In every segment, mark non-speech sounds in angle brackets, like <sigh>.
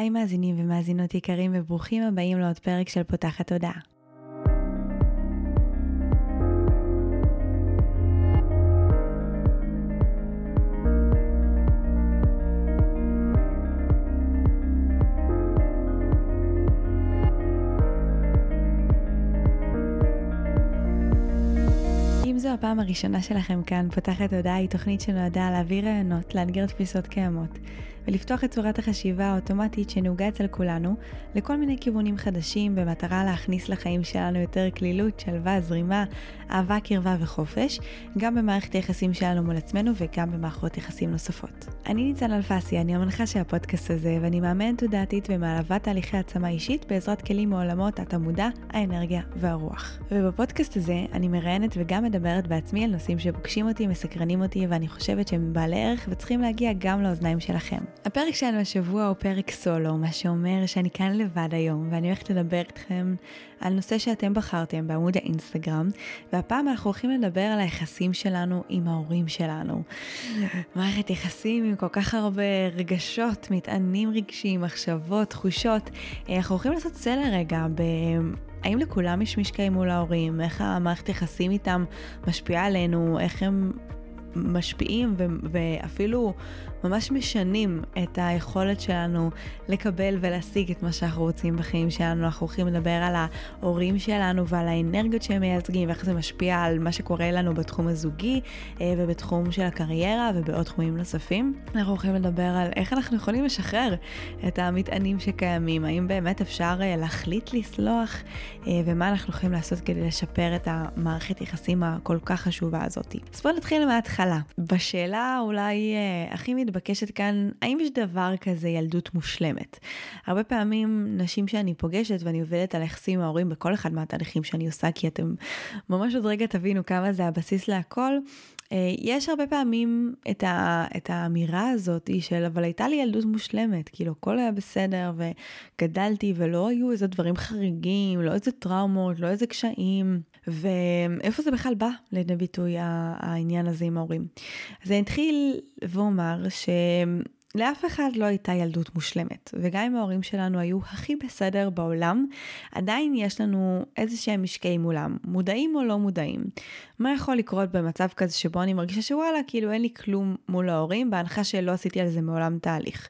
היי מאזינים ומאזינות יקרים וברוכים הבאים לעוד פרק של פותחת תודעה. הפעם הראשונה שלכם כאן, פותחת הודעה היא תוכנית שנועדה להעביר רעיונות, לאתגר תפיסות קיימות, ולפתוח את צורת החשיבה האוטומטית שנהוגה אצל כולנו לכל מיני כיוונים חדשים במטרה להכניס לחיים שלנו יותר כלילות, שלווה, זרימה, אהבה, קרבה וחופש, גם במערכת היחסים שלנו מול עצמנו וגם במערכות יחסים נוספות. אני ניצן אלפסי, אני המנחה של הפודקאסט הזה, ואני מאמנת תודעתית ומעלבה תהליכי עצמה אישית בעזרת כלים מעולמות התמודה, האנרגיה והרוח. ובפודקאסט הזה אני מראיינת וגם מדברת בעצמי על נושאים שפוגשים אותי, מסקרנים אותי, ואני חושבת שהם בעלי ערך וצריכים להגיע גם לאוזניים שלכם. הפרק שלנו השבוע הוא פרק סולו, מה שאומר שאני כאן לבד היום, ואני הולכת לדבר איתכם על נושא שאתם בחרתם בעמוד האינסטגרם, והפעם אנחנו הולכים לדבר על היחסים שלנו עם ההורים שלנו. מערכת יחסים עם כל כך הרבה רגשות, מטענים רגשיים, מחשבות, תחושות. אנחנו הולכים לעשות סלר רגע ב... האם לכולם יש משקעים מול ההורים? איך המערכת יחסים איתם משפיעה עלינו? איך הם משפיעים ו- ואפילו ממש משנים את היכולת שלנו לקבל ולהשיג את מה שאנחנו רוצים בחיים שלנו. אנחנו הולכים לדבר על ההורים שלנו ועל האנרגיות שהם מייצגים ואיך זה משפיע על מה שקורה לנו בתחום הזוגי אה, ובתחום של הקריירה ובעוד תחומים נוספים. אנחנו הולכים לדבר על איך אנחנו יכולים לשחרר את המטענים שקיימים, האם באמת אפשר אה, להחליט לסלוח אה, ומה אנחנו יכולים לעשות כדי לשפר את המערכת יחסים הכל כך חשובה הזאת. אז בואו נתחיל מההתחלה. בשאלה אולי הכי מתבקשת כאן, האם יש דבר כזה ילדות מושלמת? הרבה פעמים נשים שאני פוגשת ואני עובדת על יחסים עם ההורים בכל אחד מהתהליכים שאני עושה, כי אתם ממש עוד רגע תבינו כמה זה הבסיס להכל. אה, יש הרבה פעמים את, ה, את האמירה הזאת של אבל הייתה לי ילדות מושלמת, כאילו הכל היה בסדר וגדלתי ולא היו איזה דברים חריגים, לא איזה טראומות, לא איזה קשיים, ואיפה זה בכלל בא לידי ביטוי העניין הזה עם ההורים. אז אני אתחיל ואומר ש... לאף אחד לא הייתה ילדות מושלמת, וגם אם ההורים שלנו היו הכי בסדר בעולם, עדיין יש לנו איזה שהם משקעים מולם, מודעים או לא מודעים. מה יכול לקרות במצב כזה שבו אני מרגישה שוואלה, כאילו אין לי כלום מול ההורים, בהנחה שלא עשיתי על זה מעולם תהליך.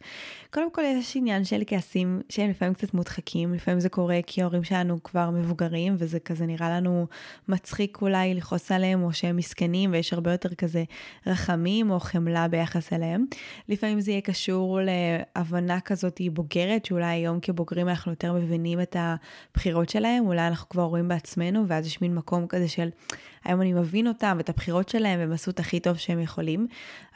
קודם כל יש עניין של כעסים שהם לפעמים קצת מודחקים, לפעמים זה קורה כי ההורים שלנו כבר מבוגרים וזה כזה נראה לנו מצחיק אולי לכעוס עליהם או שהם מסכנים ויש הרבה יותר כזה רחמים או חמלה ביחס אליהם. לפעמים זה יהיה קשור להבנה כזאת בוגרת שאולי היום כבוגרים אנחנו יותר מבינים את הבחירות שלהם, אולי אנחנו כבר רואים בעצמנו ואז יש מין מקום כזה של היום אני מבין אותם ואת הבחירות שלהם והם עשו את הכי טוב שהם יכולים,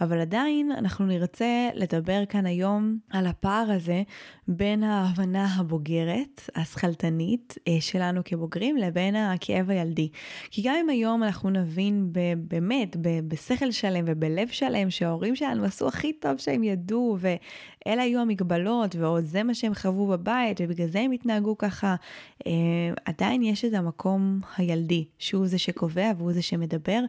אבל עדיין אנחנו נרצה לדבר כאן היום על הפער הזה בין ההבנה הבוגרת, השכלתנית אה, שלנו כבוגרים, לבין הכאב הילדי. כי גם אם היום אנחנו נבין באמת, בשכל שלם ובלב שלם, שההורים שלנו עשו הכי טוב שהם ידעו, ואלה היו המגבלות, ועוד זה מה שהם חוו בבית, ובגלל זה הם התנהגו ככה, אה, עדיין יש את המקום הילדי, שהוא זה שקובע והוא זה שמדבר,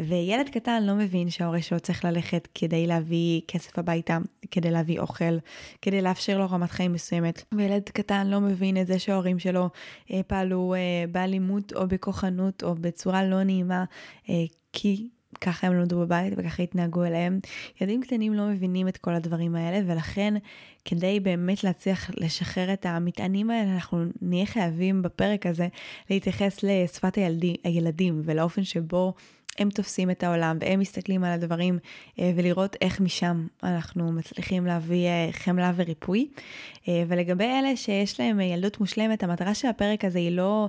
וילד קטן לא מבין שההורה שלו צריך ללכת כדי להביא כסף הביתה, כדי להביא אוכל, כדי לאפשר לו רמת חיים מסוימת. וילד קטן לא מבין את זה שההורים שלו אה, פעלו אה, באלימות או בכוחנות או בצורה לא נעימה, אה, כי ככה הם למדו בבית וככה התנהגו אליהם. ילדים קטנים לא מבינים את כל הדברים האלה, ולכן כדי באמת להצליח לשחרר את המטענים האלה, אנחנו נהיה חייבים בפרק הזה להתייחס לשפת הילדי, הילדים ולאופן שבו הם תופסים את העולם והם מסתכלים על הדברים אה, ולראות איך משם אנחנו מצליחים להביא אה, חמלה וריפוי. אה, ולגבי אלה שיש להם ילדות מושלמת, המטרה של הפרק הזה היא לא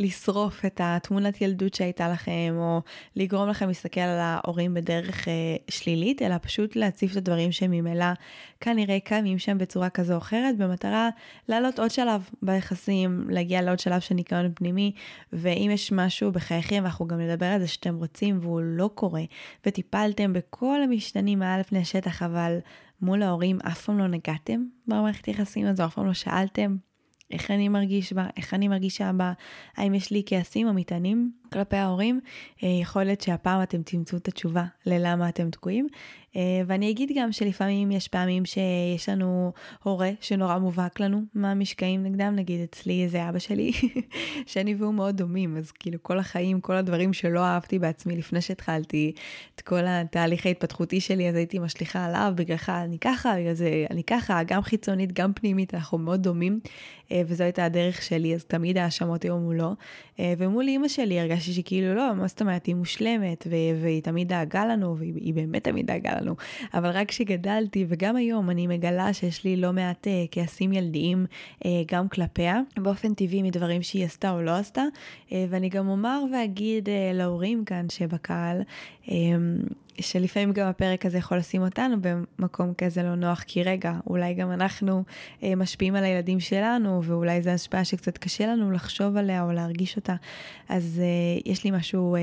לשרוף את התמונת ילדות שהייתה לכם, או לגרום לכם להסתכל על ההורים בדרך אה, שלילית, אלא פשוט להציף את הדברים שממילא כנראה קיימים שם בצורה כזו או אחרת, במטרה לעלות עוד שלב ביחסים, להגיע לעוד שלב של ניקיון פנימי, ואם יש משהו בחייכם, ואנחנו גם נדבר על זה שאתם רוצים והוא לא קורה, וטיפלתם בכל המשתנים מעל לפני השטח, אבל מול ההורים אף פעם לא נגעתם במערכת יחסים הזו, אף פעם לא שאלתם איך אני מרגיש בה, איך אני מרגישה בה, האם יש לי כעסים או מטענים. כלפי ההורים, אה, יכול להיות שהפעם אתם תמצאו את התשובה ללמה אתם תקועים. אה, ואני אגיד גם שלפעמים יש פעמים שיש לנו הורה שנורא מובהק לנו מה משקעים נגדם, נגיד אצלי זה אבא שלי, <laughs> שאני והוא מאוד דומים, אז כאילו כל החיים, כל הדברים שלא אהבתי בעצמי לפני שהתחלתי את כל התהליך ההתפתחותי שלי, אז הייתי משליכה עליו, בגללך אני ככה, בגלל זה אני ככה, גם חיצונית, גם פנימית, אנחנו מאוד דומים, אה, וזו הייתה הדרך שלי, אז תמיד האשמות היו מולו. ומול אימא שלי הרגשתי שכאילו לא, מה זאת אומרת, היא מושלמת, והיא תמיד דאגה לנו, והיא באמת תמיד דאגה לנו. אבל רק כשגדלתי, וגם היום, אני מגלה שיש לי לא מעט uh, כעסים ילדיים uh, גם כלפיה, באופן טבעי מדברים שהיא עשתה או לא עשתה. Uh, ואני גם אומר ואגיד uh, להורים כאן שבקהל, um, שלפעמים גם הפרק הזה יכול לשים אותנו במקום כזה לא נוח, כי רגע, אולי גם אנחנו אה, משפיעים על הילדים שלנו, ואולי זו השפעה שקצת קשה לנו לחשוב עליה או להרגיש אותה. אז אה, יש לי משהו אה,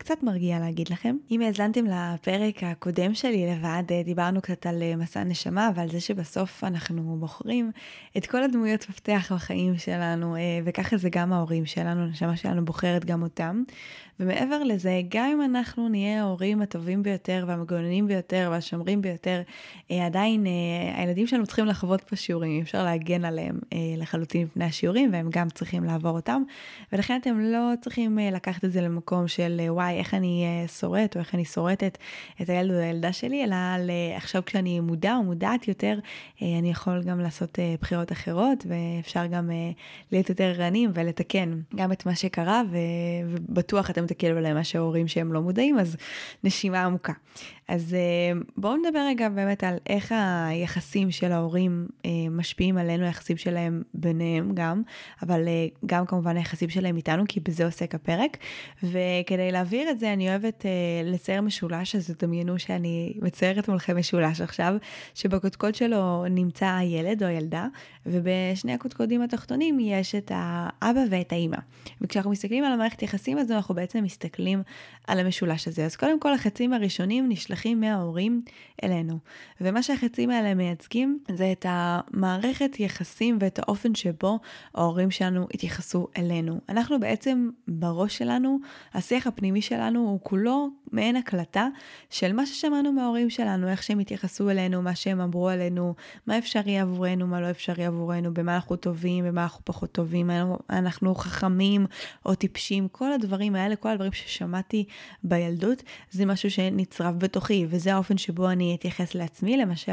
קצת מרגיע להגיד לכם. אם האזנתם לפרק הקודם שלי לבד, אה, דיברנו קצת על אה, מסע נשמה ועל זה שבסוף אנחנו בוחרים את כל הדמויות מפתח בחיים שלנו, אה, וככה זה גם ההורים שלנו, הנשמה שלנו בוחרת גם אותם. ומעבר לזה, גם אם אנחנו נהיה ההורים הטובים ביותר והמגוננים ביותר והשומרים ביותר, עדיין הילדים שלנו צריכים לחוות פה שיעורים, אי אפשר להגן עליהם לחלוטין מפני השיעורים, והם גם צריכים לעבור אותם. ולכן אתם לא צריכים לקחת את זה למקום של וואי, וואי, איך אני אה, שורט או איך אני שורטת את הילד או הילדה שלי, אלא על אה, עכשיו כשאני מודע או מודעת יותר, אה, אני יכול גם לעשות בחירות אחרות, ואפשר גם להיות יותר ערניים ולתקן גם את מה שקרה, ובטוח אתם תקלו עליהם מה שההורים שהם לא מודעים, אז נשימה עמוקה. אז בואו נדבר רגע באמת על איך היחסים של ההורים משפיעים עלינו, היחסים שלהם ביניהם גם, אבל גם כמובן היחסים שלהם איתנו, כי בזה עוסק הפרק. וכדי להביא להעביר את זה, אני אוהבת אה, לצייר משולש, אז תדמיינו שאני מציירת מולכם משולש עכשיו, שבקודקוד שלו נמצא הילד או הילדה, ובשני הקודקודים התחתונים יש את האבא ואת האימא. וכשאנחנו מסתכלים על המערכת יחסים הזו, אנחנו בעצם מסתכלים על המשולש הזה. אז קודם כל, החצים הראשונים נשלחים מההורים אלינו. ומה שהחצים האלה מייצגים זה את המערכת יחסים ואת האופן שבו ההורים שלנו התייחסו אלינו. אנחנו בעצם, בראש שלנו, השיח הפנימי שלנו הוא כולו מעין הקלטה של מה ששמענו מההורים שלנו, איך שהם התייחסו אלינו, מה שהם אמרו עלינו, מה אפשרי עבורנו, מה לא אפשרי עבורנו, במה אנחנו טובים, במה אנחנו פחות טובים, אנחנו חכמים או טיפשים, כל הדברים האלה, כל הדברים ששמעתי בילדות, זה משהו שנצרב בתוכי, וזה האופן שבו אני אתייחס לעצמי. למשל,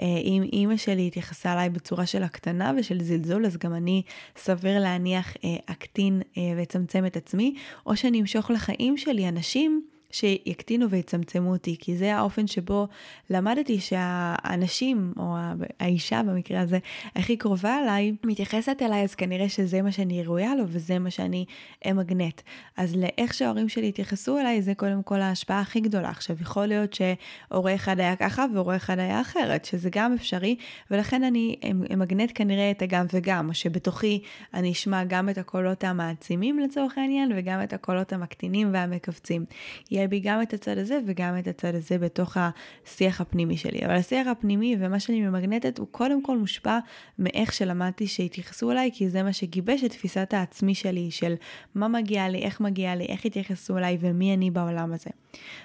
אה, אם אימא שלי התייחסה אליי בצורה של הקטנה ושל זלזול, אז גם אני סביר להניח אה, אקטין אה, ואצמצם את עצמי, או שאני אמשוך לחיים שלי אנשים שיקטינו ויצמצמו אותי, כי זה האופן שבו למדתי שהאנשים, או האישה במקרה הזה, הכי קרובה אליי, מתייחסת אליי, אז כנראה שזה מה שאני ראויה לו וזה מה שאני אמגנט. אז לאיך שההורים שלי התייחסו אליי, זה קודם כל ההשפעה הכי גדולה. עכשיו, יכול להיות שהורה אחד היה ככה והורה אחד היה אחרת, שזה גם אפשרי, ולכן אני אמגנט כנראה את הגם וגם, או שבתוכי אני אשמע גם את הקולות המעצימים לצורך העניין, וגם את הקולות המקטינים והמכווצים. יהיה בי גם את הצד הזה וגם את הצד הזה בתוך השיח הפנימי שלי. אבל השיח הפנימי ומה שאני ממגנטת הוא קודם כל מושפע מאיך שלמדתי שהתייחסו אליי, כי זה מה שגיבש את תפיסת העצמי שלי של מה מגיע לי, איך מגיע לי, איך התייחסו אליי ומי אני בעולם הזה.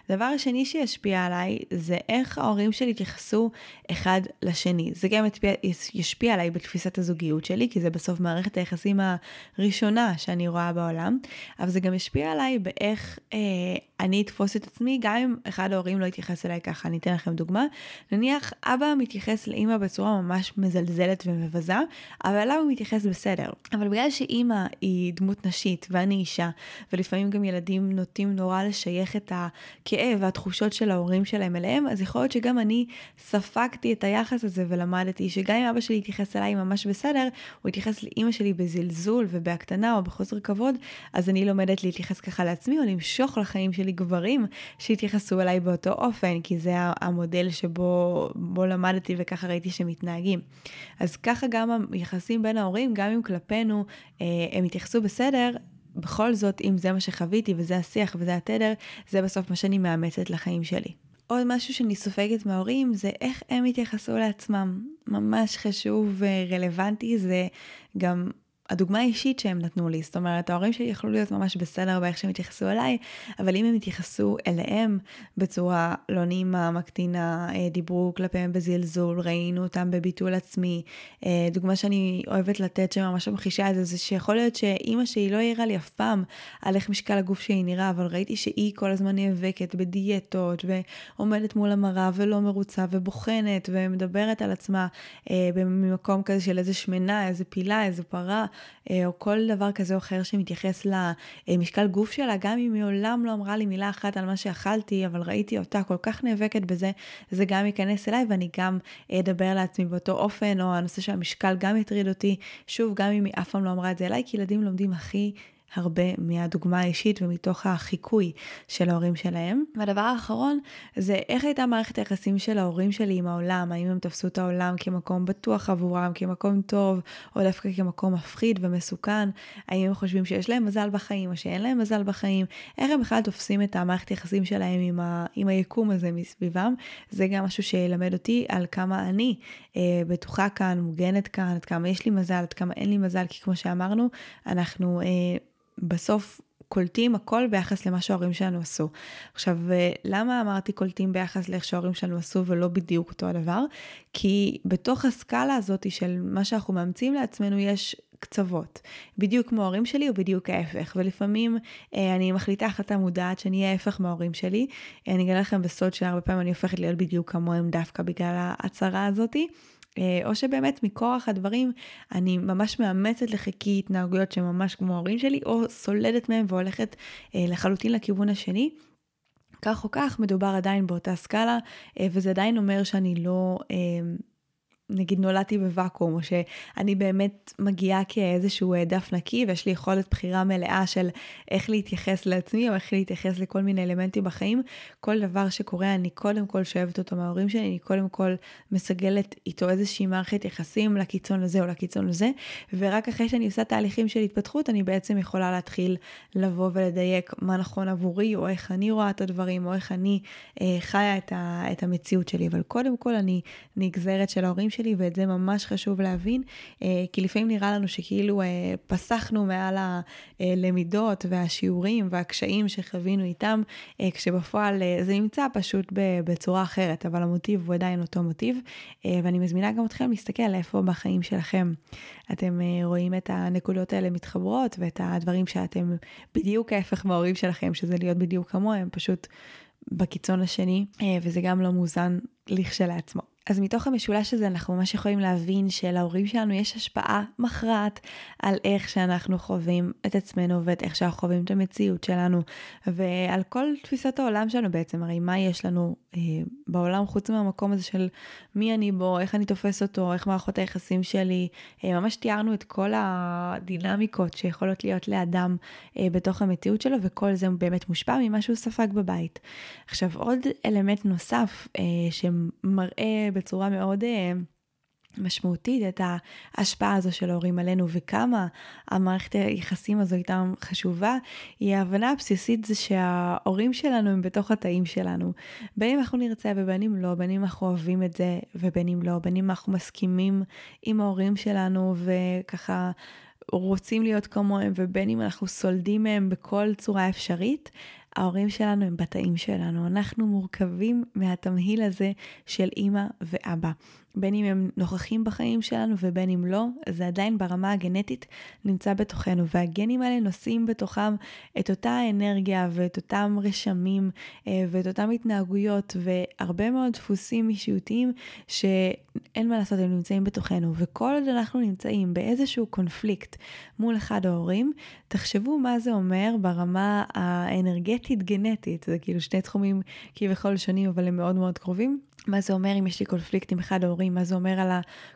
הדבר השני שישפיע עליי זה איך ההורים שלי התייחסו אחד לשני. זה גם ישפיע עליי בתפיסת הזוגיות שלי, כי זה בסוף מערכת היחסים הראשונה שאני רואה בעולם, אבל זה גם ישפיע עליי באיך אה, אני אתפוס את עצמי, גם אם אחד ההורים לא יתייחס אליי ככה. אני אתן לכם דוגמה. נניח אבא מתייחס לאימא בצורה ממש מזלזלת ומבזה, אבל אליו הוא מתייחס בסדר. אבל בגלל שאימא היא דמות נשית ואני אישה, ולפעמים גם ילדים נוטים נורא לשייך את הכאב והתחושות של ההורים שלהם אליהם, אז יכול להיות שגם אני ספגתי את היחס הזה ולמדתי שגם אם אבא שלי יתייחס אליי ממש בסדר, הוא יתייחס לאימא שלי בזלזול ובהקטנה או בחוסר כבוד, אז אני לומדת להתייחס ככה לעצמי או למשוך לחיים שלי גברים שהתייחסו אליי באותו אופן, כי זה המודל שבו למדתי וככה ראיתי שמתנהגים. אז ככה גם היחסים בין ההורים, גם אם כלפינו אה, הם התייחסו בסדר, בכל זאת, אם זה מה שחוויתי וזה השיח וזה התדר, זה בסוף מה שאני מאמצת לחיים שלי. עוד משהו שאני סופגת מההורים זה איך הם התייחסו לעצמם. ממש חשוב ורלוונטי, זה גם הדוגמה האישית שהם נתנו לי. זאת אומרת, ההורים שלי יכלו להיות ממש בסדר באיך שהם התייחסו אליי, אבל אם הם התייחסו אליהם בצורה לא נעימה, מקטינה, אה, דיברו כלפיהם בזלזול, ראינו אותם בביטול עצמי. אה, דוגמה שאני אוהבת לתת שממש ממחישה את זה, זה שיכול להיות שאימא שלי לא העירה לי אף פעם על איך משקל הגוף שלי נראה, אבל ראיתי שהיא כל הזמן נאבקת בדיאטות, ועומדת מול המראה ולא מרוצה, ובוחנת, ומדברת על עצמה אה, ממקום כזה של איזה שמנה, איזה פילה, איזה פרה, אה, או כל דבר כזה או אחר שמתייחס למשקל גוף שלה, גם אם היא מעולם לא אמרה לי מילה אחת על מה שאכלתי, אבל ראיתי אותה כל כך נאבקת בזה, זה גם ייכנס אליי ואני גם אדבר לעצמי באותו אופן, או הנושא של המשקל גם יטריד אותי. שוב, גם אם היא אף פעם לא אמרה את זה אליי, כי ילדים לומדים הכי הרבה מהדוגמה האישית ומתוך החיקוי של ההורים שלהם. והדבר האחרון זה איך הייתה מערכת היחסים של ההורים שלי עם העולם, האם הם תפסו את העולם כמקום בטוח עבורם, כמקום טוב, או דווקא כמקום מפחיד ומסוכן, האם הם חושבים שיש להם מזל בחיים או שאין להם מזל בחיים, איך הם בכלל תופסים את המערכת היחסים שלהם עם, ה, עם היקום הזה מסביבם. זה גם משהו שילמד אותי על כמה אני אה, בטוחה כאן, מוגנת כאן, עד כמה יש לי מזל, עד כמה אין לי מזל, כי כמו שאמרנו, אנחנו... אה, בסוף קולטים הכל ביחס למה שההורים שלנו עשו. עכשיו, למה אמרתי קולטים ביחס לאיך שההורים שלנו עשו ולא בדיוק אותו הדבר? כי בתוך הסקאלה הזאת של מה שאנחנו מאמצים לעצמנו יש קצוות. בדיוק כמו ההורים שלי או בדיוק ההפך. ולפעמים אה, אני מחליטה החלטה מודעת שאני אהיה ההפך מההורים שלי. אני אגלה לכם בסוד שהרבה פעמים אני הופכת להיות בדיוק כמוהם דווקא בגלל ההצהרה הזאתי. אה, או שבאמת מכורח הדברים אני ממש מאמצת לחיקי התנהגויות שממש כמו ההורים שלי, או סולדת מהם והולכת אה, לחלוטין לכיוון השני. כך או כך מדובר עדיין באותה סקאלה, אה, וזה עדיין אומר שאני לא נגיד נולדתי בוואקום, או שאני באמת מגיעה כאיזשהו אה, דף נקי ויש לי יכולת בחירה מלאה של איך להתייחס לעצמי או איך להתייחס לכל מיני אלמנטים בחיים, כל דבר שקורה אני קודם כל שואבת אותו מההורים שלי, אני קודם כל מסגלת איתו איזושהי מערכת יחסים לקיצון הזה או לקיצון הזה, ורק אחרי שאני עושה תהליכים של התפתחות אני בעצם יכולה להתחיל לבוא ולדייק מה נכון עבורי או איך אני רואה את הדברים או איך אני אה, חיה את, ה, את המציאות שלי, אבל קודם כל אני נגזרת של ההורים שלי. שלי, ואת זה ממש חשוב להבין, אה, כי לפעמים נראה לנו שכאילו אה, פסחנו מעל הלמידות והשיעורים והקשיים שחווינו איתם, אה, כשבפועל זה נמצא פשוט בצורה אחרת, אבל המוטיב הוא עדיין אותו מוטיב, ואני מזמינה גם אתכם להסתכל איפה בחיים שלכם אתם רואים את הנקודות האלה מתחברות ואת הדברים שאתם בדיוק ההפך מההורים שלכם, שזה להיות בדיוק כמוהם, פשוט בקיצון השני, וזה גם לא מאוזן לכשלעצמו. אז מתוך המשולש הזה אנחנו ממש יכולים להבין שלהורים שלנו יש השפעה מכרעת על איך שאנחנו חווים את עצמנו ואת איך שאנחנו חווים את המציאות שלנו ועל כל תפיסת העולם שלנו בעצם, הרי מה יש לנו אה, בעולם חוץ מהמקום הזה של מי אני בו, איך אני תופס אותו, איך מערכות היחסים שלי, אה, ממש תיארנו את כל הדינמיקות שיכולות להיות לאדם אה, בתוך המציאות שלו וכל זה באמת מושפע ממה שהוא ספג בבית. עכשיו עוד אלמנט נוסף אה, שמראה בצורה מאוד אה, משמעותית את ההשפעה הזו של ההורים עלינו וכמה המערכת היחסים הזו איתם חשובה, היא ההבנה הבסיסית זה שההורים שלנו הם בתוך התאים שלנו. בין אם אנחנו נרצה ובין אם לא, בין אם אנחנו אוהבים את זה ובין אם לא, בין אם אנחנו מסכימים עם ההורים שלנו וככה רוצים להיות כמוהם ובין אם אנחנו סולדים מהם בכל צורה אפשרית, ההורים שלנו הם בתאים שלנו, אנחנו מורכבים מהתמהיל הזה של אימא ואבא. בין אם הם נוכחים בחיים שלנו ובין אם לא, זה עדיין ברמה הגנטית נמצא בתוכנו, והגנים האלה נושאים בתוכם את אותה האנרגיה ואת אותם רשמים אה, ואת אותם התנהגויות והרבה מאוד דפוסים אישיותיים שאין מה לעשות, הם נמצאים בתוכנו, וכל עוד אנחנו נמצאים באיזשהו קונפליקט מול אחד ההורים, תחשבו מה זה אומר ברמה האנרגטית-גנטית, זה כאילו שני תחומים כביכול שונים אבל הם מאוד מאוד קרובים. מה זה אומר אם יש לי קונפליקט עם אחד ההורים, מה זה אומר על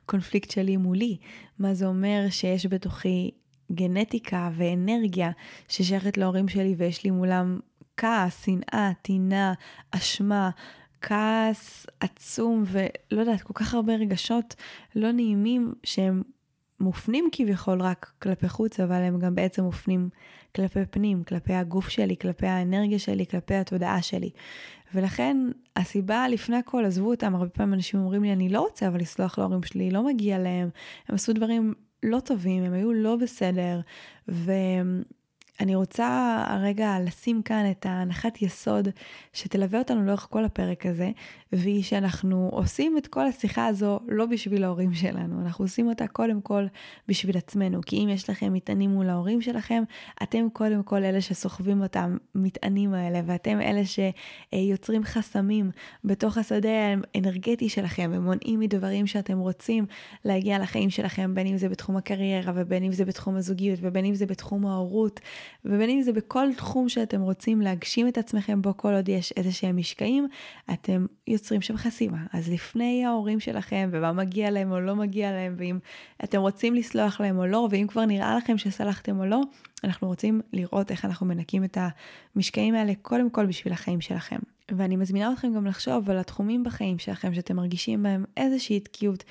הקונפליקט שלי מולי, מה זה אומר שיש בתוכי גנטיקה ואנרגיה ששייכת להורים שלי ויש לי מולם כעס, שנאה, טינה, אשמה, כעס עצום ולא יודעת, כל כך הרבה רגשות לא נעימים שהם מופנים כביכול רק כלפי חוץ, אבל הם גם בעצם מופנים כלפי פנים, כלפי הגוף שלי, כלפי האנרגיה שלי, כלפי התודעה שלי. ולכן הסיבה לפני הכל, עזבו אותם, הרבה פעמים אנשים אומרים לי, אני לא רוצה אבל לסלוח להורים שלי, לא מגיע להם, הם עשו דברים לא טובים, הם היו לא בסדר, ו... אני רוצה הרגע לשים כאן את ההנחת יסוד שתלווה אותנו לאורך כל הפרק הזה, והיא שאנחנו עושים את כל השיחה הזו לא בשביל ההורים שלנו, אנחנו עושים אותה קודם כל בשביל עצמנו, כי אם יש לכם מטענים מול ההורים שלכם, אתם קודם כל אלה שסוחבים אותם מטענים האלה, ואתם אלה שיוצרים חסמים בתוך השדה האנרגטי שלכם ומונעים מדברים שאתם רוצים להגיע לחיים שלכם, בין אם זה בתחום הקריירה ובין אם זה בתחום הזוגיות ובין אם זה בתחום ההורות. ובין אם זה בכל תחום שאתם רוצים להגשים את עצמכם בו כל עוד יש איזה שהם משקעים, אתם יוצרים שם חסימה. אז לפני ההורים שלכם ומה מגיע להם או לא מגיע להם, ואם אתם רוצים לסלוח להם או לא, ואם כבר נראה לכם שסלחתם או לא, אנחנו רוצים לראות איך אנחנו מנקים את המשקעים האלה קודם כל בשביל החיים שלכם. ואני מזמינה אתכם גם לחשוב על התחומים בחיים שלכם שאתם מרגישים בהם איזושהי תקיעות,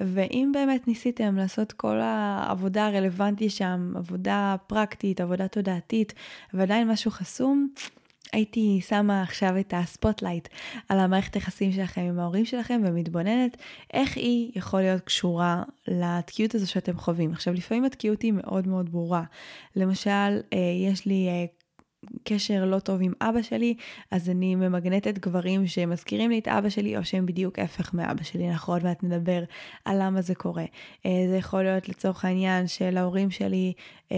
ואם באמת ניסיתם לעשות כל העבודה הרלוונטית שם, עבודה פרקטית, עבודה תודעתית, ועדיין משהו חסום, הייתי שמה עכשיו את ה spotlight על המערכת היחסים שלכם עם ההורים שלכם ומתבוננת איך היא יכול להיות קשורה לתקיעות הזו שאתם חווים. עכשיו, לפעמים התקיעות היא מאוד מאוד ברורה. למשל, אה, יש לי אה, קשר לא טוב עם אבא שלי, אז אני ממגנטת גברים שמזכירים לי את אבא שלי, או שהם בדיוק הפך מאבא שלי. אנחנו עוד מעט נדבר על למה זה קורה. אה, זה יכול להיות לצורך העניין שלהורים שלי אה,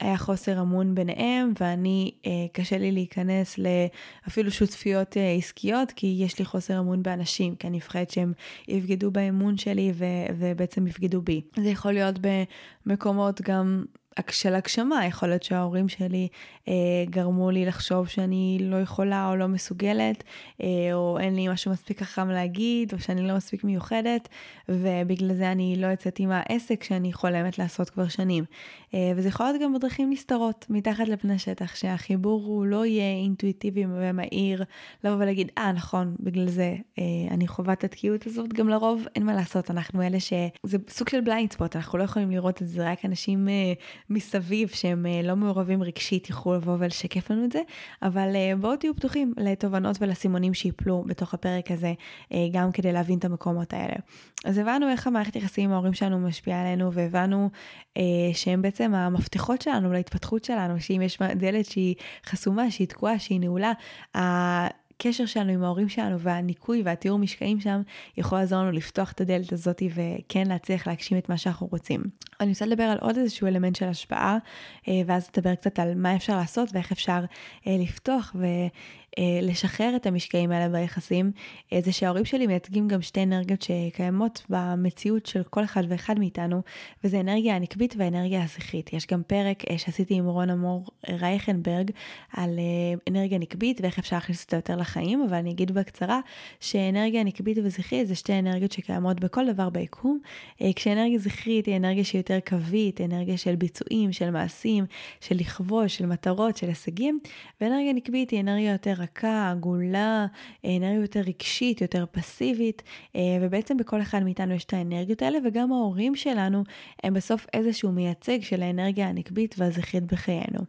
היה חוסר אמון ביניהם, ואני, אה, קשה לי להיכנס לאפילו שותפיות עסקיות, כי יש לי חוסר אמון באנשים, כי אני מפחדת שהם יבגדו באמון שלי ובעצם יבגדו בי. זה יכול להיות במקומות גם... של הגשמה, יכול להיות שההורים שלי אה, גרמו לי לחשוב שאני לא יכולה או לא מסוגלת, אה, או אין לי משהו מספיק חכם להגיד, או שאני לא מספיק מיוחדת, ובגלל זה אני לא יצאתי מהעסק שאני חולמת לעשות כבר שנים. אה, וזה יכול להיות גם בדרכים נסתרות, מתחת לפני שטח, שהחיבור הוא לא יהיה אינטואיטיבי ומהיר, לבוא ולהגיד, אה, נכון, בגלל זה אה, אני חווה את התקיעות הזאת, גם לרוב אין מה לעשות, אנחנו אלה ש... זה סוג של בליינד ספוט, אנחנו לא יכולים לראות את זה, רק אנשים אה, מסביב שהם אה, לא מעורבים רגשית יוכלו לבוא ולשקף לנו את זה, אבל אה, בואו תהיו פתוחים לתובנות ולסימונים שיפלו בתוך הפרק הזה, אה, גם כדי להבין את המקומות האלה. אז הבנו איך המערכת יחסים עם ההורים שלנו משפיעה עלינו, והבנו שהם בעצם המפתחות שלנו להתפתחות שלנו, שאם יש דלת שהיא חסומה, שהיא תקועה, שהיא נעולה, הקשר שלנו עם ההורים שלנו והניקוי והתיאור משקעים שם יכול לעזור לנו לפתוח את הדלת הזאת וכן להצליח להגשים את מה שאנחנו רוצים. אני רוצה לדבר על עוד איזשהו אלמנט של השפעה ואז נדבר קצת על מה אפשר לעשות ואיך אפשר לפתוח. אה, לשחרר את המשקעים האלה ביחסים, אה, זה שההורים שלי מייצגים גם שתי אנרגיות שקיימות במציאות של כל אחד ואחד מאיתנו, וזה אנרגיה הנקבית והאנרגיה הזכרית. יש גם פרק אה, שעשיתי עם רון אמור רייכנברג על אנרגיה נקבית ואיך אפשר להכניס אותה יותר לחיים, אבל אני אגיד בקצרה שאנרגיה נקבית וזכרית זה שתי אנרגיות שקיימות בכל דבר ביקום, כשאנרגיה זכרית היא אנרגיה שהיא יותר קווית, אנרגיה של ביצועים, של מעשים, של לכבוש, של מטרות, של הישגים, ואנרגיה נקבית היא אנרגיה יותר רכה, עגולה, אנרגיה יותר רגשית, יותר פסיבית, אה, ובעצם בכל אחד מאיתנו יש את האנרגיות האלה, וגם ההורים שלנו הם בסוף איזשהו מייצג של האנרגיה הנקבית והזכרית בחיינו.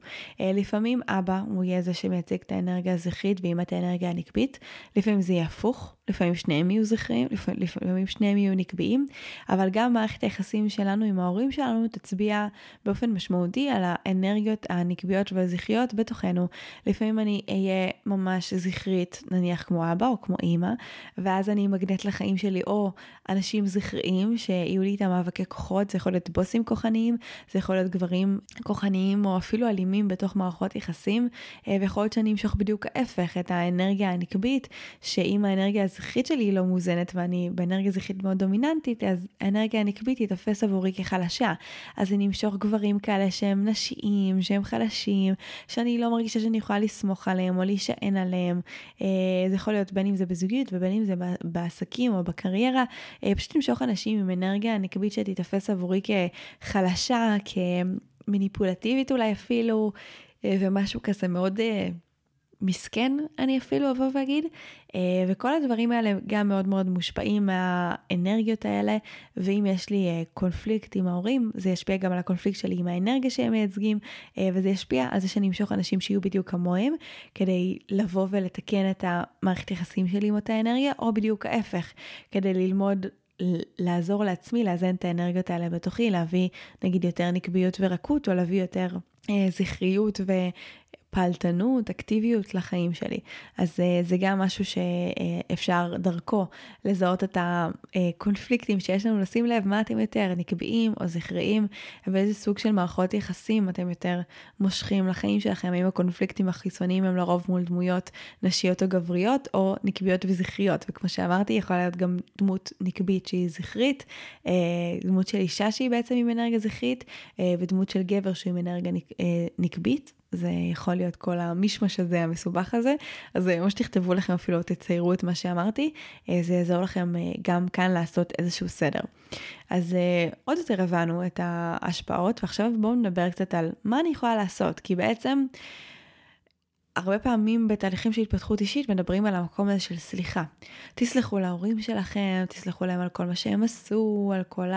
אה, לפעמים אבא הוא יהיה זה שמייצג את האנרגיה הזכרית ואמא את האנרגיה הנקבית, לפעמים זה יהיה הפוך. לפעמים שניהם יהיו זכרים, לפעמים, שניהם יהיו נקביים, אבל גם מערכת היחסים שלנו עם ההורים שלנו תצביע באופן משמעותי על האנרגיות הנקביות והזכריות בתוכנו. לפעמים אני אהיה ממש זכרית, נניח כמו אבא או כמו אימא, ואז אני אמגנט לחיים שלי או אנשים זכריים שיהיו לי איתם מאבקי כוחות, זה יכול להיות בוסים כוחניים, זה יכול להיות גברים כוחניים או אפילו אלימים בתוך מערכות יחסים, אה, ויכול להיות שאני אמשוך בדיוק ההפך, את האנרגיה הנקבית, שאם האנרגיה הזכרית שלי היא לא מאוזנת ואני באנרגיה זכרית מאוד דומיננטית, אז האנרגיה הנקבית תתפס עבורי כחלשה. אז אני אמשוך גברים כאלה שהם נשיים, שהם חלשים, שאני לא מרגישה שאני יכולה לסמוך עליהם או להישען עליהם. אה, זה יכול להיות בין אם זה בזוגיות ובין אם זה בעסקים או בקריירה. אה, פשוט למשוך אנשים עם אנרגיה נקבית שתתפס עבורי כחלשה, כמניפולטיבית אולי אפילו, אה, ומשהו כזה מאוד... מסכן, אני אפילו אבוא ואגיד, אה, וכל הדברים האלה גם מאוד מאוד מושפעים מהאנרגיות האלה, ואם יש לי אה, קונפליקט עם ההורים, זה ישפיע גם על הקונפליקט שלי עם האנרגיה שהם מייצגים, אה, וזה ישפיע על זה שאני אמשוך אנשים שיהיו בדיוק כמוהם, כדי לבוא ולתקן את המערכת יחסים שלי עם אותה אנרגיה, או בדיוק ההפך, כדי ללמוד לעזור לעצמי לאזן את האנרגיות האלה בתוכי, להביא נגיד יותר נקביות ורקות, או להביא יותר אה, זכריות ו... פעלתנות, אקטיביות לחיים שלי. אז אה, זה גם משהו שאפשר דרכו לזהות את הקונפליקטים שיש לנו, לשים לב מה אתם יותר נקביים או זכריים, ואיזה סוג של מערכות יחסים אתם יותר מושכים לחיים שלכם, האם הקונפליקטים החיצוניים הם לרוב מול דמויות נשיות או גבריות, או נקביות וזכריות. וכמו שאמרתי, יכולה להיות גם דמות נקבית שהיא זכרית, אה, דמות של אישה שהיא בעצם עם אנרגיה זכרית, אה, ודמות של גבר שהוא עם אנרגיה נקבית. זה יכול להיות כל המישמש הזה, המסובך הזה, אז ממש תכתבו לכם אפילו, תציירו את מה שאמרתי, אה, זה יעזור לכם אה, גם כאן לעשות איזשהו סדר. אז אה, עוד יותר הבנו את ההשפעות, ועכשיו בואו נדבר קצת על מה אני יכולה לעשות, כי בעצם... הרבה פעמים בתהליכים של התפתחות אישית מדברים על המקום הזה של סליחה. תסלחו להורים שלכם, תסלחו להם על כל מה שהם עשו, על כל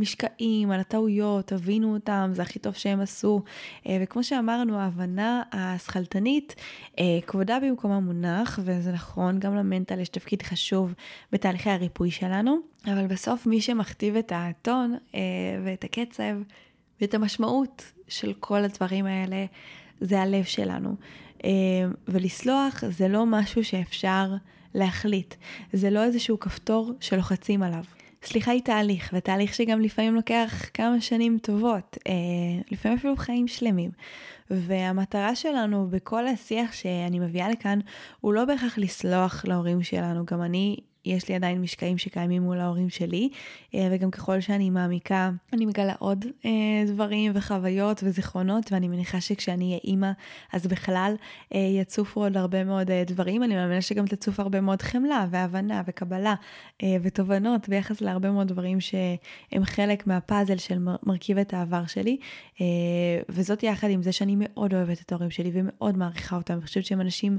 משקעים, על הטעויות, תבינו אותם, זה הכי טוב שהם עשו. אה, וכמו שאמרנו, ההבנה השכלתנית, אה, כבודה במקומה מונח, וזה נכון, גם למנטל יש תפקיד חשוב בתהליכי הריפוי שלנו, אבל בסוף מי שמכתיב את הטון אה, ואת הקצב ואת המשמעות של כל הדברים האלה, זה הלב שלנו. ולסלוח זה לא משהו שאפשר להחליט, זה לא איזשהו כפתור שלוחצים עליו. סליחה היא תהליך, ותהליך שגם לפעמים לוקח כמה שנים טובות, אה, לפעמים אפילו חיים שלמים. והמטרה שלנו בכל השיח שאני מביאה לכאן, הוא לא בהכרח לסלוח להורים שלנו. גם אני יש לי עדיין משקעים שקיימים מול ההורים שלי, אה, וגם ככל שאני מעמיקה, אני מגלה עוד אה, דברים וחוויות וזיכרונות, ואני מניחה שכשאני אהיה אימא, אז בכלל אה, יצופו עוד הרבה מאוד דברים. אני מאמינה שגם תצוף הרבה מאוד חמלה והבנה וקבלה ותובנות ביחס להרבה מאוד דברים שהם חלק מהפאזל של מרכיב את העבר שלי, וזאת יחד עם זה שאני מאוד אוהבת את ההורים שלי ומאוד מעריכה אותם, אני חושבת שהם אנשים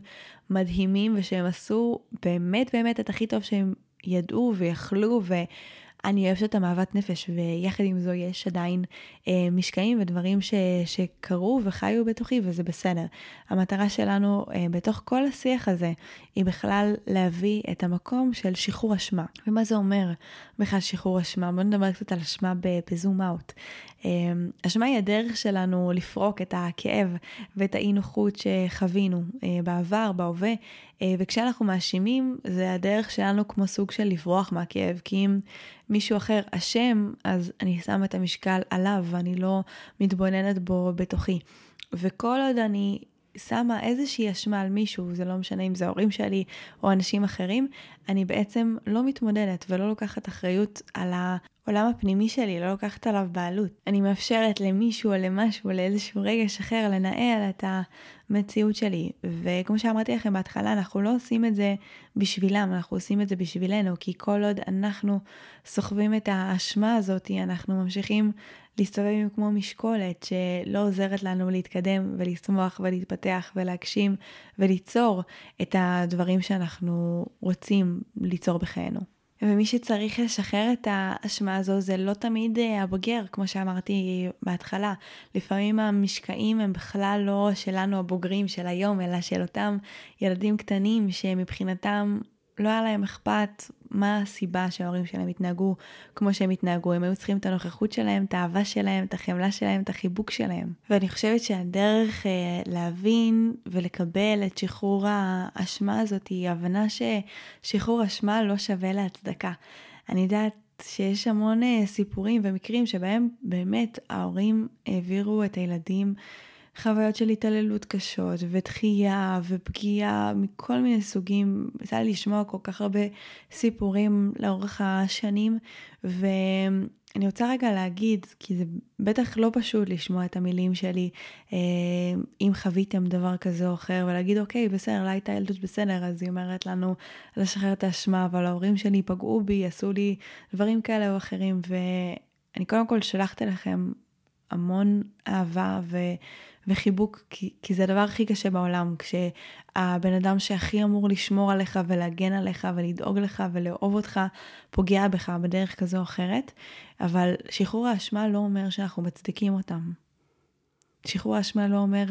מדהימים ושהם עשו באמת באמת את הכי טוב שהם ידעו ויכלו, ואני אוהבת את המאהבת נפש, ויחד עם זו יש עדיין אה, משקעים ודברים ש, שקרו וחיו בתוכי, וזה בסדר. המטרה שלנו אה, בתוך כל השיח הזה, היא בכלל להביא את המקום של שחרור אשמה. ומה זה אומר בכלל שחרור אשמה? בואו נדבר קצת על אשמה בזום אאוט. אשמה היא הדרך שלנו לפרוק את הכאב ואת האי נוחות שחווינו אה, בעבר, בהווה, אה, וכשאנחנו מאשימים, זה הדרך שלנו כמו סוג של לברוח מהכאב, כי אם מישהו אחר אשם, אז אני שמה את המשקל עליו ואני לא מתבוננת בו בתוכי. וכל עוד אני שמה איזושהי אשמה על מישהו, זה לא משנה אם זה ההורים שלי או אנשים אחרים, אני בעצם לא מתמודדת ולא לוקחת אחריות על העולם הפנימי שלי, לא לוקחת עליו בעלות. אני מאפשרת למישהו או למשהו, לאיזשהו רגש אחר, לנהל את המציאות שלי. וכמו שאמרתי לכם בהתחלה, אנחנו לא עושים את זה בשבילם, אנחנו עושים את זה בשבילנו, כי כל עוד אנחנו סוחבים את האשמה הזאת, אנחנו ממשיכים להסתובב עם כמו משקולת שלא עוזרת לנו להתקדם ולשמוח ולהתפתח ולהגשים וליצור את הדברים שאנחנו רוצים ליצור בחיינו. ומי שצריך לשחרר את האשמה הזו זה לא תמיד אה, הבוגר, כמו שאמרתי בהתחלה. לפעמים המשקעים הם בכלל לא שלנו הבוגרים של היום, אלא של אותם ילדים קטנים שמבחינתם לא היה להם אכפת מה הסיבה שההורים שלהם התנהגו כמו שהם התנהגו. הם היו צריכים את הנוכחות שלהם, את האהבה שלהם, את החמלה שלהם, את החיבוק שלהם. ואני חושבת שהדרך אה, להבין ולקבל את שחרור האשמה הזאת היא הבנה ששחרור אשמה לא שווה להצדקה. אני יודעת שיש המון אה, סיפורים ומקרים שבהם באמת ההורים העבירו את הילדים חוויות של התעללות קשות ודחייה ופגיעה מכל מיני סוגים. יצא לי לשמוע כל כך הרבה סיפורים לאורך השנים, ואני רוצה רגע להגיד, כי זה בטח לא פשוט לשמוע את המילים שלי, אה, אם חוויתם דבר כזה או אחר, ולהגיד, אוקיי, בסדר, לא הייתה ילדות בסדר, אז היא אומרת לנו לשחרר את האשמה, אבל ההורים שלי פגעו בי, עשו לי דברים כאלה או אחרים, ואני קודם כל שלחת לכם המון אהבה ו... וחיבוק, כי, כי זה הדבר הכי קשה בעולם, כשהבן אדם שהכי אמור לשמור עליך ולהגן עליך ולדאוג לך ולאהוב אותך, פוגע בך בדרך כזו או אחרת, אבל שחרור האשמה לא אומר שאנחנו מצדיקים אותם. שחרור האשמה לא אומר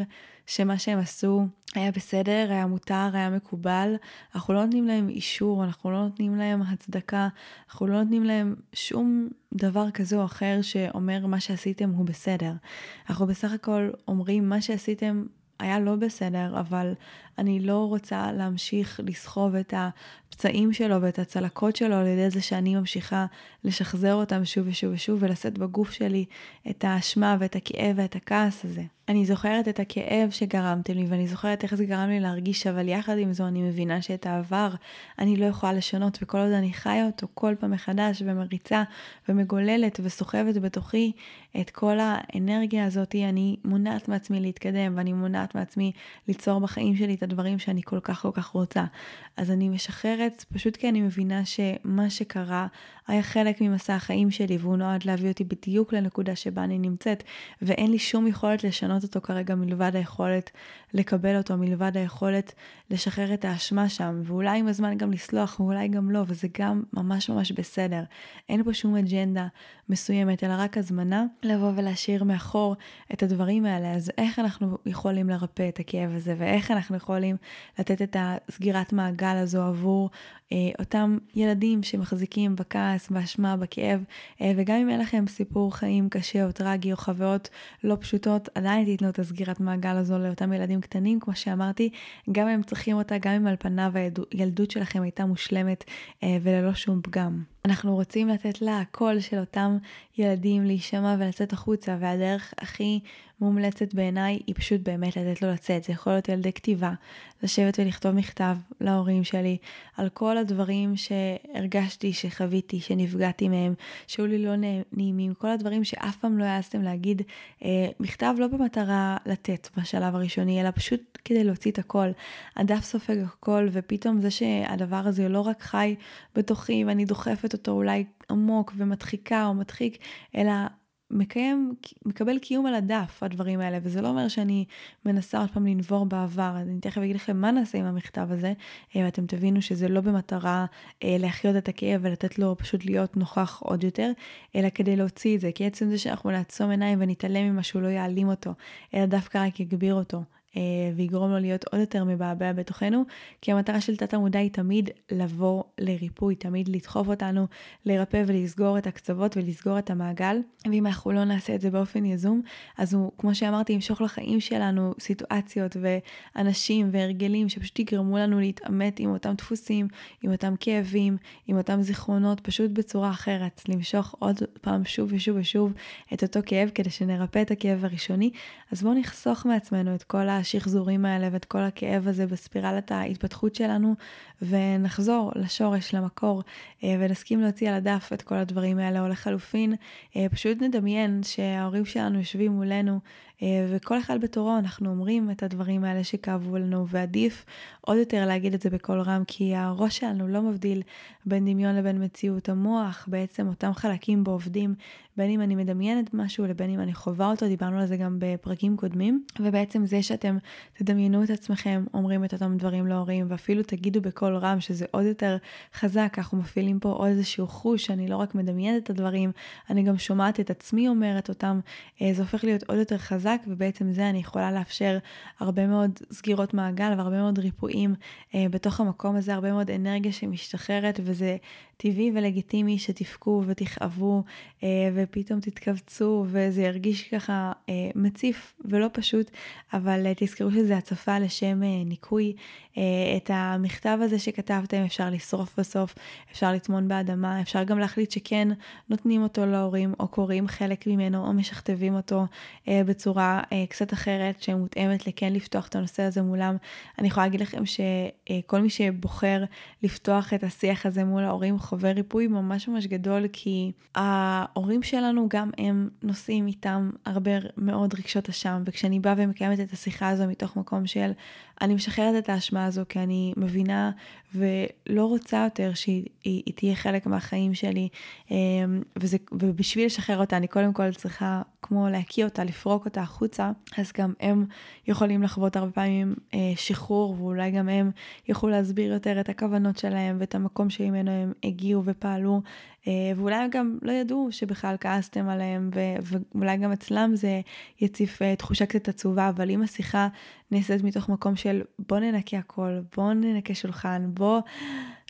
שמה שהם עשו היה בסדר, היה מותר, היה מקובל. אנחנו לא נותנים להם אישור, אנחנו לא נותנים להם הצדקה, אנחנו לא נותנים להם שום דבר כזה או אחר שאומר מה שעשיתם הוא בסדר. אנחנו בסך הכל אומרים מה שעשיתם היה לא בסדר, אבל אני לא רוצה להמשיך לסחוב את הפצעים שלו ואת הצלקות שלו על ידי זה שאני ממשיכה לשחזר אותם שוב ושוב ושוב ולשאת בגוף שלי את האשמה ואת הכאב ואת הכעס הזה. אני זוכרת את הכאב שגרמתם לי ואני זוכרת איך זה גרם לי להרגיש, אבל יחד עם זו אני מבינה שאת העבר אני לא יכולה לשנות וכל עוד אני חיה אותו כל פעם מחדש ומריצה ומגוללת וסוחבת בתוכי את כל האנרגיה הזאת, אני מונעת מעצמי להתקדם ואני מונעת מעצמי ליצור בחיים שלי את הדברים שאני כל כך כל כך רוצה. אז אני משחררת פשוט כי אני מבינה שמה שקרה היה חלק ממסע החיים שלי והוא נועד להביא אותי בדיוק לנקודה שבה אני נמצאת ואין לי שום יכולת לשנות אותו כרגע מלבד היכולת לקבל אותו, מלבד היכולת לשחרר את האשמה שם ואולי עם הזמן גם לסלוח ואולי גם לא וזה גם ממש ממש בסדר. אין פה שום אג'נדה מסוימת אלא רק הזמנה לבוא ולהשאיר מאחור את הדברים האלה. אז איך אנחנו יכולים לרפא את הכאב הזה ואיך אנחנו יכולים לתת את הסגירת מעגל הזו עבור אה, אותם ילדים שמחזיקים בכעס, באשמה, בכאב, אה, וגם אם אין לכם סיפור חיים קשה או טרגי או חוויות לא פשוטות, עדיין תיתנו את הסגירת מעגל הזו לאותם ילדים קטנים, כמו שאמרתי, גם אם הם צריכים אותה, גם אם על פניו הילדות שלכם הייתה מושלמת אה, וללא שום פגם. אנחנו רוצים לתת לה קול של אותם ילדים להישמע ולצאת החוצה, והדרך הכי מומלצת בעיניי היא פשוט באמת לתת לו לצאת. זה יכול להיות ילדי כתיבה, לשבת ולכתוב מכתב להורים שלי על כל הדברים שהרגשתי, שחוויתי, שנפגעתי מהם, שהיו לי לא נעימים, כל הדברים שאף פעם לא העזתם להגיד. אה, מכתב לא במטרה לתת בשלב הראשוני, אלא פשוט כדי להוציא את הכל. הדף סופג הכל, ופתאום זה שהדבר הזה לא רק חי בתוכי ואני דוחפת אותו אולי עמוק ומדחיקה או מדחיק, אלא מקיים, מקבל קיום על הדף, הדברים האלה, וזה לא אומר שאני מנסה עוד פעם לנבור בעבר, אני תכף אגיד לכם מה נעשה עם המכתב הזה, אה, ואתם תבינו שזה לא במטרה אה, להחיות את הכאב ולתת לו פשוט להיות נוכח עוד יותר, אלא כדי להוציא את זה, כי עצם זה שאנחנו נעצום עיניים ונתעלם ממה שהוא לא יעלים אותו, אלא דווקא רק יגביר אותו. אה, ויגרום לו להיות עוד יותר מבעבע בתוכנו, כי המטרה של תת המודע היא תמיד לבוא לריפוי, תמיד לדחוף אותנו לרפא ולסגור את הקצוות ולסגור את המעגל, ואם אנחנו לא נעשה את זה באופן יזום, אז הוא, כמו שאמרתי, ימשוך לחיים שלנו סיטואציות ואנשים והרגלים שפשוט יגרמו לנו להתעמת עם אותם דפוסים, עם אותם כאבים, עם אותם זיכרונות, פשוט בצורה אחרת, למשוך עוד פעם שוב ושוב ושוב את אותו כאב כדי שנרפא את הכאב הראשוני, אז בואו נחסוך מעצמנו את כל ה... השחזורים האלה ואת כל הכאב הזה בספירלת ההתפתחות שלנו, ונחזור לשורש, למקור, אה, ונסכים להוציא על הדף את כל הדברים האלה, או לחלופין, אה, פשוט נדמיין שההורים שלנו יושבים מולנו, אה, וכל אחד בתורו אנחנו אומרים את הדברים האלה שכאבו לנו, ועדיף עוד יותר להגיד את זה בקול רם, כי הראש שלנו לא מבדיל בין דמיון לבין מציאות. המוח, בעצם אותם חלקים בו עובדים, בין אם אני מדמיינת משהו לבין אם אני חווה אותו, דיברנו על זה גם בפרקים קודמים, ובעצם זה שאתם תדמיינו את עצמכם אומרים את אותם דברים להורים, ואפילו תגידו בקול רם שזה עוד יותר חזק, אנחנו מפעילים פה עוד איזשהו חוש, שאני לא רק מדמיינת את הדברים, אני גם שומעת את עצמי אומרת אותם, אה, זה הופך להיות עוד יותר חזק, ובעצם זה אני יכולה לאפשר הרבה מאוד סגירות מעגל והרבה מאוד ריפואים אה, בתוך המקום הזה, הרבה מאוד אנרגיה שמשתחררת, וזה טבעי ולגיטימי שתבכו ותכאבו אה, ופתאום תתכווצו וזה ירגיש ככה מציף ולא פשוט, אבל תזכרו שזה הצפה לשם אה, ניקוי. אה, את המכתב הזה שכתבתם אפשר לשרוף בסוף, אפשר לטמון באדמה, אפשר גם להחליט שכן נותנים אותו להורים או קוראים חלק ממנו או משכתבים אותו אה, בצורה קצת אחרת שמותאמת לכן לפתוח את הנושא הזה מולם. אני יכולה להגיד לכם שכל מי שבוחר לפתוח את השיח הזה מול ההורים חווה ריפוי ממש ממש גדול, כי ההורים שלנו גם הם נושאים איתם הרבה מאוד רגשות אשם, וכשאני באה ומקיימת את השיחה הזו מתוך מקום של אני משחררת את האשמה הזו כי אני מבינה ולא רוצה יותר שהיא היא, היא תהיה חלק מהחיים שלי, אמ, וזה, ובשביל לשחרר אותה אני קודם כל צריכה כמו להקיא אותה, לפרוק אותה החוצה, אז גם הם יכולים לחוות הרבה פעמים אה, שחרור, ואולי גם הם יוכלו להסביר יותר את הכוונות שלהם ואת המקום שממנו הם הגיעו ופעלו, אה, ואולי הם גם לא ידעו שבכלל כעסתם עליהם, ו- ואולי גם אצלם זה יציף אה, תחושה קצת עצובה, אבל אם השיחה נעשית מתוך מקום של בוא ננקה הכל, בוא ננקה שולחן, בוא...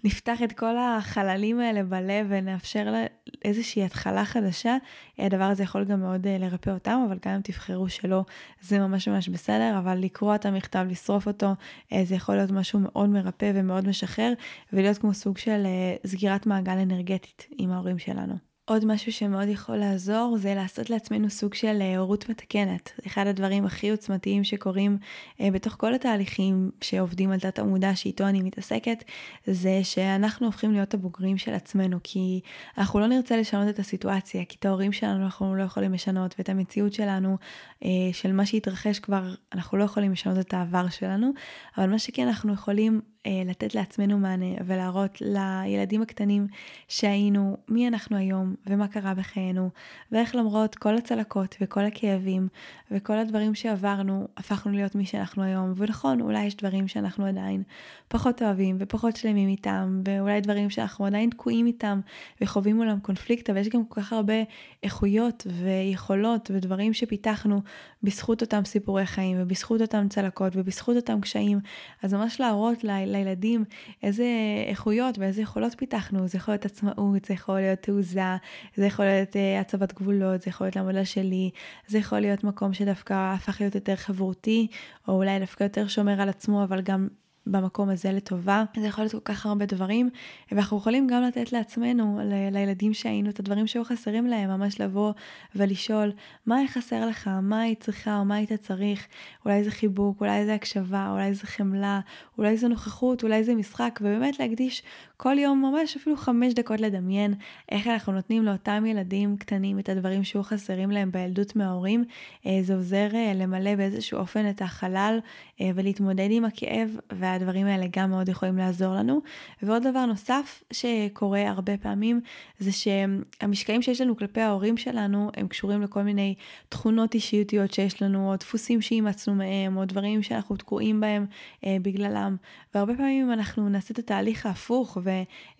נפתח את כל החללים האלה בלב ונאפשר לה איזושהי התחלה חדשה, הדבר הזה יכול גם מאוד אה, לרפא אותם, אבל גם אם תבחרו שלא, זה ממש ממש בסדר, אבל לקרוא את המכתב, לשרוף אותו, אה, זה יכול להיות משהו מאוד מרפא ומאוד משחרר, ולהיות כמו סוג של אה, סגירת מעגל אנרגטית עם ההורים שלנו. עוד משהו שמאוד יכול לעזור זה לעשות לעצמנו סוג של אה, הורות מתקנת. אחד הדברים הכי עוצמתיים שקורים אה, בתוך כל התהליכים שעובדים על תת המודע שאיתו אני מתעסקת, זה שאנחנו הופכים להיות הבוגרים של עצמנו, כי אנחנו לא נרצה לשנות את הסיטואציה, כי את ההורים שלנו אנחנו לא יכולים לשנות, ואת המציאות שלנו, אה, של מה שהתרחש כבר, אנחנו לא יכולים לשנות את העבר שלנו, אבל מה שכן אנחנו יכולים לתת לעצמנו מענה ולהראות לילדים הקטנים שהיינו, מי אנחנו היום ומה קרה בחיינו, ואיך למרות כל הצלקות וכל הכאבים וכל הדברים שעברנו, הפכנו להיות מי שאנחנו היום. ונכון, אולי יש דברים שאנחנו עדיין פחות אוהבים ופחות שלמים איתם, ואולי דברים שאנחנו עדיין תקועים איתם וחווים מולם קונפליקט, אבל יש גם כל כך הרבה איכויות ויכולות ודברים שפיתחנו בזכות אותם סיפורי חיים ובזכות אותם צלקות ובזכות אותם קשיים. אז ממש להראות ל... לילדים איזה איכויות ואיזה יכולות פיתחנו. זה יכול להיות עצמאות, זה יכול להיות תעוזה, זה יכול להיות uh, הצבת גבולות, זה יכול להיות לעמוד שלי, זה יכול להיות מקום שדווקא הפך להיות יותר חברותי, או אולי דווקא יותר שומר על עצמו, אבל גם במקום הזה לטובה. זה יכול להיות כל כך הרבה דברים, ואנחנו יכולים גם לתת לעצמנו, ל- לילדים שהיינו, את הדברים שהיו חסרים להם, ממש לבוא ולשאול, מה היה חסר לך, מה היית צריכה? או מה היית צריך, אולי זה חיבוק, אולי זה הקשבה, אולי זה חמלה, אולי זה נוכחות, אולי זה משחק, ובאמת להקדיש כל יום ממש אפילו חמש דקות לדמיין איך אנחנו נותנים לאותם ילדים קטנים את הדברים שהיו חסרים להם בילדות מההורים. אה, זה עוזר אה, למלא באיזשהו אופן את החלל אה, ולהתמודד עם הכאב, והדברים האלה גם מאוד יכולים לעזור לנו. ועוד דבר נוסף שקורה הרבה פעמים, זה שהמשקעים שיש לנו כלפי ההורים שלנו, הם קשורים לכל מיני תכונות אישיותיות שיש לנו, או דפוסים שאימצנו מהם, או דברים שאנחנו תקועים בהם בגללם. והרבה פעמים אנחנו נעשה את התהליך ההפוך,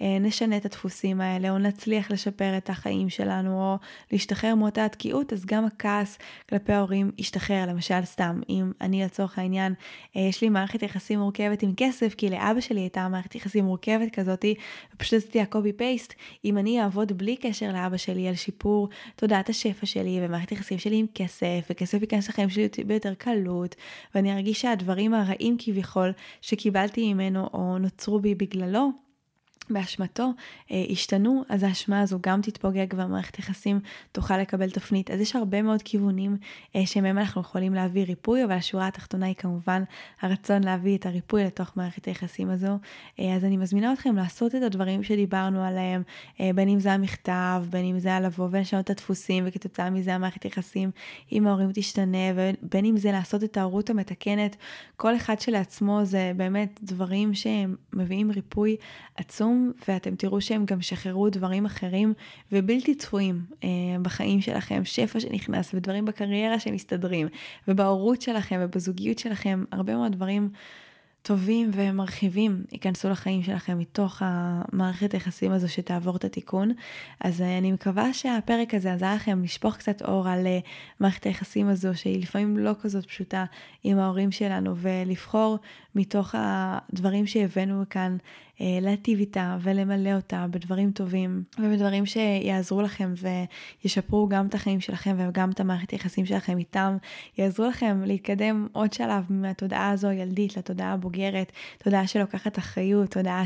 ונשנה את הדפוסים האלה, או נצליח לשפר את החיים שלנו, או להשתחרר מאותה התקיעות, אז גם הכעס כלפי ההורים ישתחרר. למשל, סתם, אם אני לצורך העניין, אה, יש לי מערכת יחסים מורכבת עם כסף, כי לאבא שלי הייתה מערכת יחסים מורכבת כזאתי, ופשוט עשיתי הקובי פייסט, אם אני אעבוד בלי קשר לאבא שלי על שיפור תודעת השפע שלי ומערכת יחסים שלי עם כסף, וכסף ייכנס לחיים שלי ביותר קלות, ואני ארגיש שהדברים הרעים כביכול שקיבלתי ממנו או נוצרו בי בגללו, באשמתו אה, השתנו, אז האשמה הזו גם תתפוגג והמערכת יחסים תוכל לקבל תפנית. אז יש הרבה מאוד כיוונים אה, שמהם אנחנו יכולים להביא ריפוי, אבל השורה התחתונה היא כמובן הרצון להביא את הריפוי לתוך מערכת היחסים הזו. אה, אז אני מזמינה אתכם לעשות את הדברים שדיברנו עליהם, אה, בין אם זה המכתב, בין אם זה הלבוא ולשנות את הדפוסים, וכתוצאה מזה המערכת יחסים עם ההורים תשתנה, ובין אם זה לעשות את ההורות המתקנת. כל אחד שלעצמו זה באמת דברים שהם מביאים ריפוי עצום. ואתם תראו שהם גם שחררו דברים אחרים ובלתי צפויים אה, בחיים שלכם, שפע שנכנס ודברים בקריירה שמסתדרים, ובהורות שלכם ובזוגיות שלכם, הרבה מאוד דברים. טובים ומרחיבים ייכנסו לחיים שלכם מתוך המערכת היחסים הזו שתעבור את התיקון. אז אה, אני מקווה שהפרק הזה עזר לכם לשפוך קצת אור על אה, מערכת היחסים הזו, שהיא לפעמים לא כזאת פשוטה עם ההורים שלנו, ולבחור מתוך הדברים שהבאנו כאן להטיב איתה ולמלא אותה בדברים טובים ובדברים שיעזרו לכם וישפרו גם את החיים שלכם וגם את המערכת היחסים שלכם איתם, יעזרו לכם להתקדם עוד שלב מהתודעה הזו הילדית לתודעה הבוגרת, תודעה שלוקחת אחריות, תודעה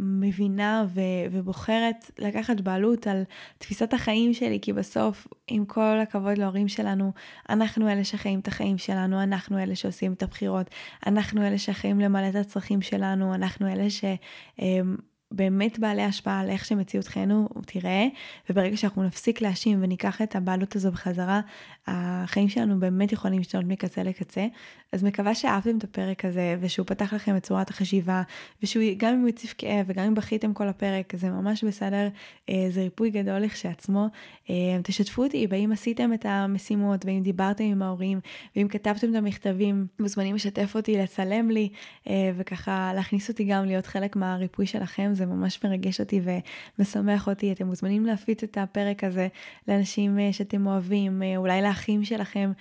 שמבינה ובוחרת לקחת בעלות על תפיסת החיים שלי, כי בסוף, עם כל הכבוד להורים שלנו, אנחנו אלה שחיים את החיים שלנו, אנחנו אלה שעושים את הבחירות, אנחנו אלה שאחראים למלא את הצרכים שלנו, אנחנו אלה באמת בעלי השפעה על איך שמציאות חיינו תיראה, וברגע שאנחנו נפסיק להאשים וניקח את הבעלות הזו בחזרה, החיים שלנו באמת יכולים להשתנות מקצה לקצה. אז מקווה שאהבתם את הפרק הזה, ושהוא פתח לכם את צורת החשיבה, ושהוא, גם אם הוא הציף כאב, וגם אם בכיתם כל הפרק, זה ממש בסדר, אה, זה ריפוי גדול לכשעצמו. אה, תשתפו אותי באם עשיתם את המשימות, ואם דיברתם עם ההורים, ואם כתבתם את המכתבים, מוזמנים לשתף אותי, לצלם לי, אה, וככה להכניס אותי גם להיות חלק מהריפוי שלכם, זה ממש מרגש אותי ומשמח אותי. אתם מוזמנים להפיץ את הפרק הזה לאנשים שאתם אוהבים, אולי לאחים שלכם,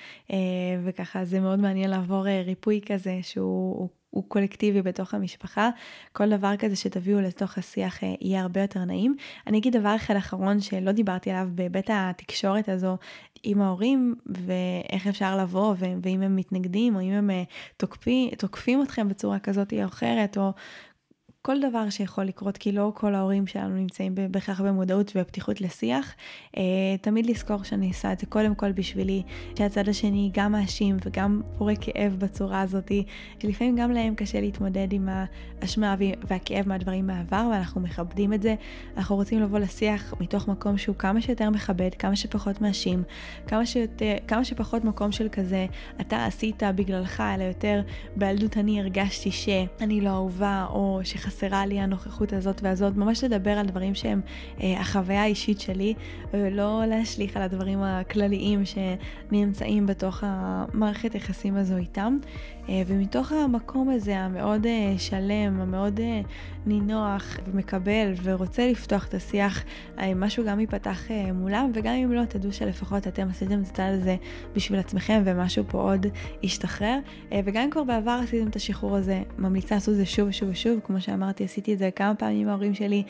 וככה זה מאוד מעניין לעבור ריפוי כזה שהוא... הוא קולקטיבי בתוך המשפחה, כל דבר כזה שתביאו לתוך השיח אה, יהיה הרבה יותר נעים. אני אגיד דבר אחד אחרון שלא דיברתי עליו בהיבט התקשורת הזו עם ההורים, ואיך אפשר לבוא, ואם הם מתנגדים, או אם הם אה, תוקפים, תוקפים אתכם בצורה כזאת או אחרת, או כל דבר שיכול לקרות, כי לא כל ההורים שלנו נמצאים בהכרח במודעות ובפתיחות לשיח. אה, תמיד לזכור שאני עושה את זה קודם כל בשבילי, שהצד השני גם מאשים וגם פורה כאב בצורה הזאת, שלפעמים גם להם קשה להתמודד עם האשמה והכאב מהדברים מהעבר, ואנחנו מכבדים את זה. אנחנו רוצים לבוא לשיח מתוך מקום שהוא כמה שיותר מכבד, כמה שפחות מאשים, כמה, שיותר, כמה שפחות מקום של כזה, אתה עשית בגללך, אלא יותר בילדות אני הרגשתי שאני לא אהובה, או שחסרתי. חסרה לי הנוכחות הזאת והזאת, ממש לדבר על דברים שהם אה, החוויה האישית שלי, ולא להשליך על הדברים הכלליים שנמצאים בתוך המערכת היחסים הזו איתם. אה, ומתוך המקום הזה המאוד אה, שלם, המאוד אה, נינוח ומקבל ורוצה לפתוח את השיח, משהו גם ייפתח מולם, וגם אם לא, תדעו שלפחות אתם עשיתם את הצד הזה בשביל עצמכם ומשהו פה עוד ישתחרר. וגם אם כבר בעבר עשיתם את השחרור הזה, ממליצה לעשות את זה שוב ושוב ושוב, כמו שאמרתי, עשיתי את זה כמה פעמים עם ההורים שלי,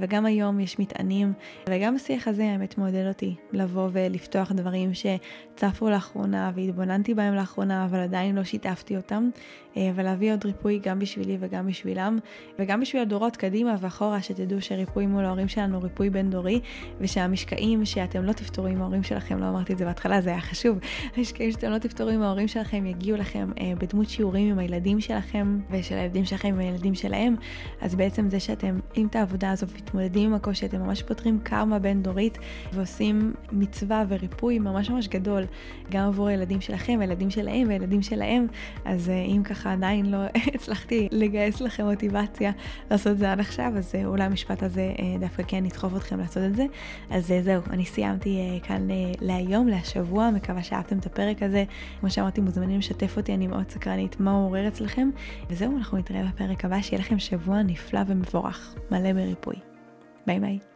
וגם היום יש מטענים, וגם השיח הזה האמת מעודד אותי לבוא ולפתוח דברים שצפו לאחרונה והתבוננתי בהם לאחרונה, אבל עדיין לא שיתפתי אותם, אה, ולהביא עוד ריפוי גם בשבילי וגם בשבילם, וגם בשביל הדורות קדימה ואחורה, שתדעו שריפוי מול ההורים שלנו הוא ריפוי בין דורי, ושהמשקעים שאתם לא תפתרו עם ההורים שלכם, לא אמרתי את זה בהתחלה, זה היה חשוב, המשקעים שאתם לא תפתרו עם ההורים שלכם יגיעו לכם אה, בדמות שיעורים עם הילדים שלכם, ושל הילדים שלכם עם הילדים שלהם, אז בעצם זה שאתם עם את העבודה הזו ומתמודדים עם הקושי, אתם ממש פותרים קרמה בין דורית, ועושים מצווה וריפוי ממש ממש גדול, גם עבור הילדים שלכם, הילדים שלהם והילדים שלהם, אז אה, אם ככה עדיין לא <laughs> הצלחתי לגייס לכם מוטיבציה לעשות את זה עד עכשיו, אז אה, אולי המשפט הזה אה, דווקא כן ידחוף אתכם לעשות את זה. אז זהו, אני סיימתי כאן להיום, להשבוע, מקווה שאהבתם את הפרק הזה. כמו שאמרתי, מוזמנים לשתף אותי, אני מאוד סקרנית מה הוא עורר אצלכם. וזהו, אנחנו נתראה בפרק הבא, שיהיה לכם שבוע נפלא ומבורך, מלא בריפוי. ביי ביי.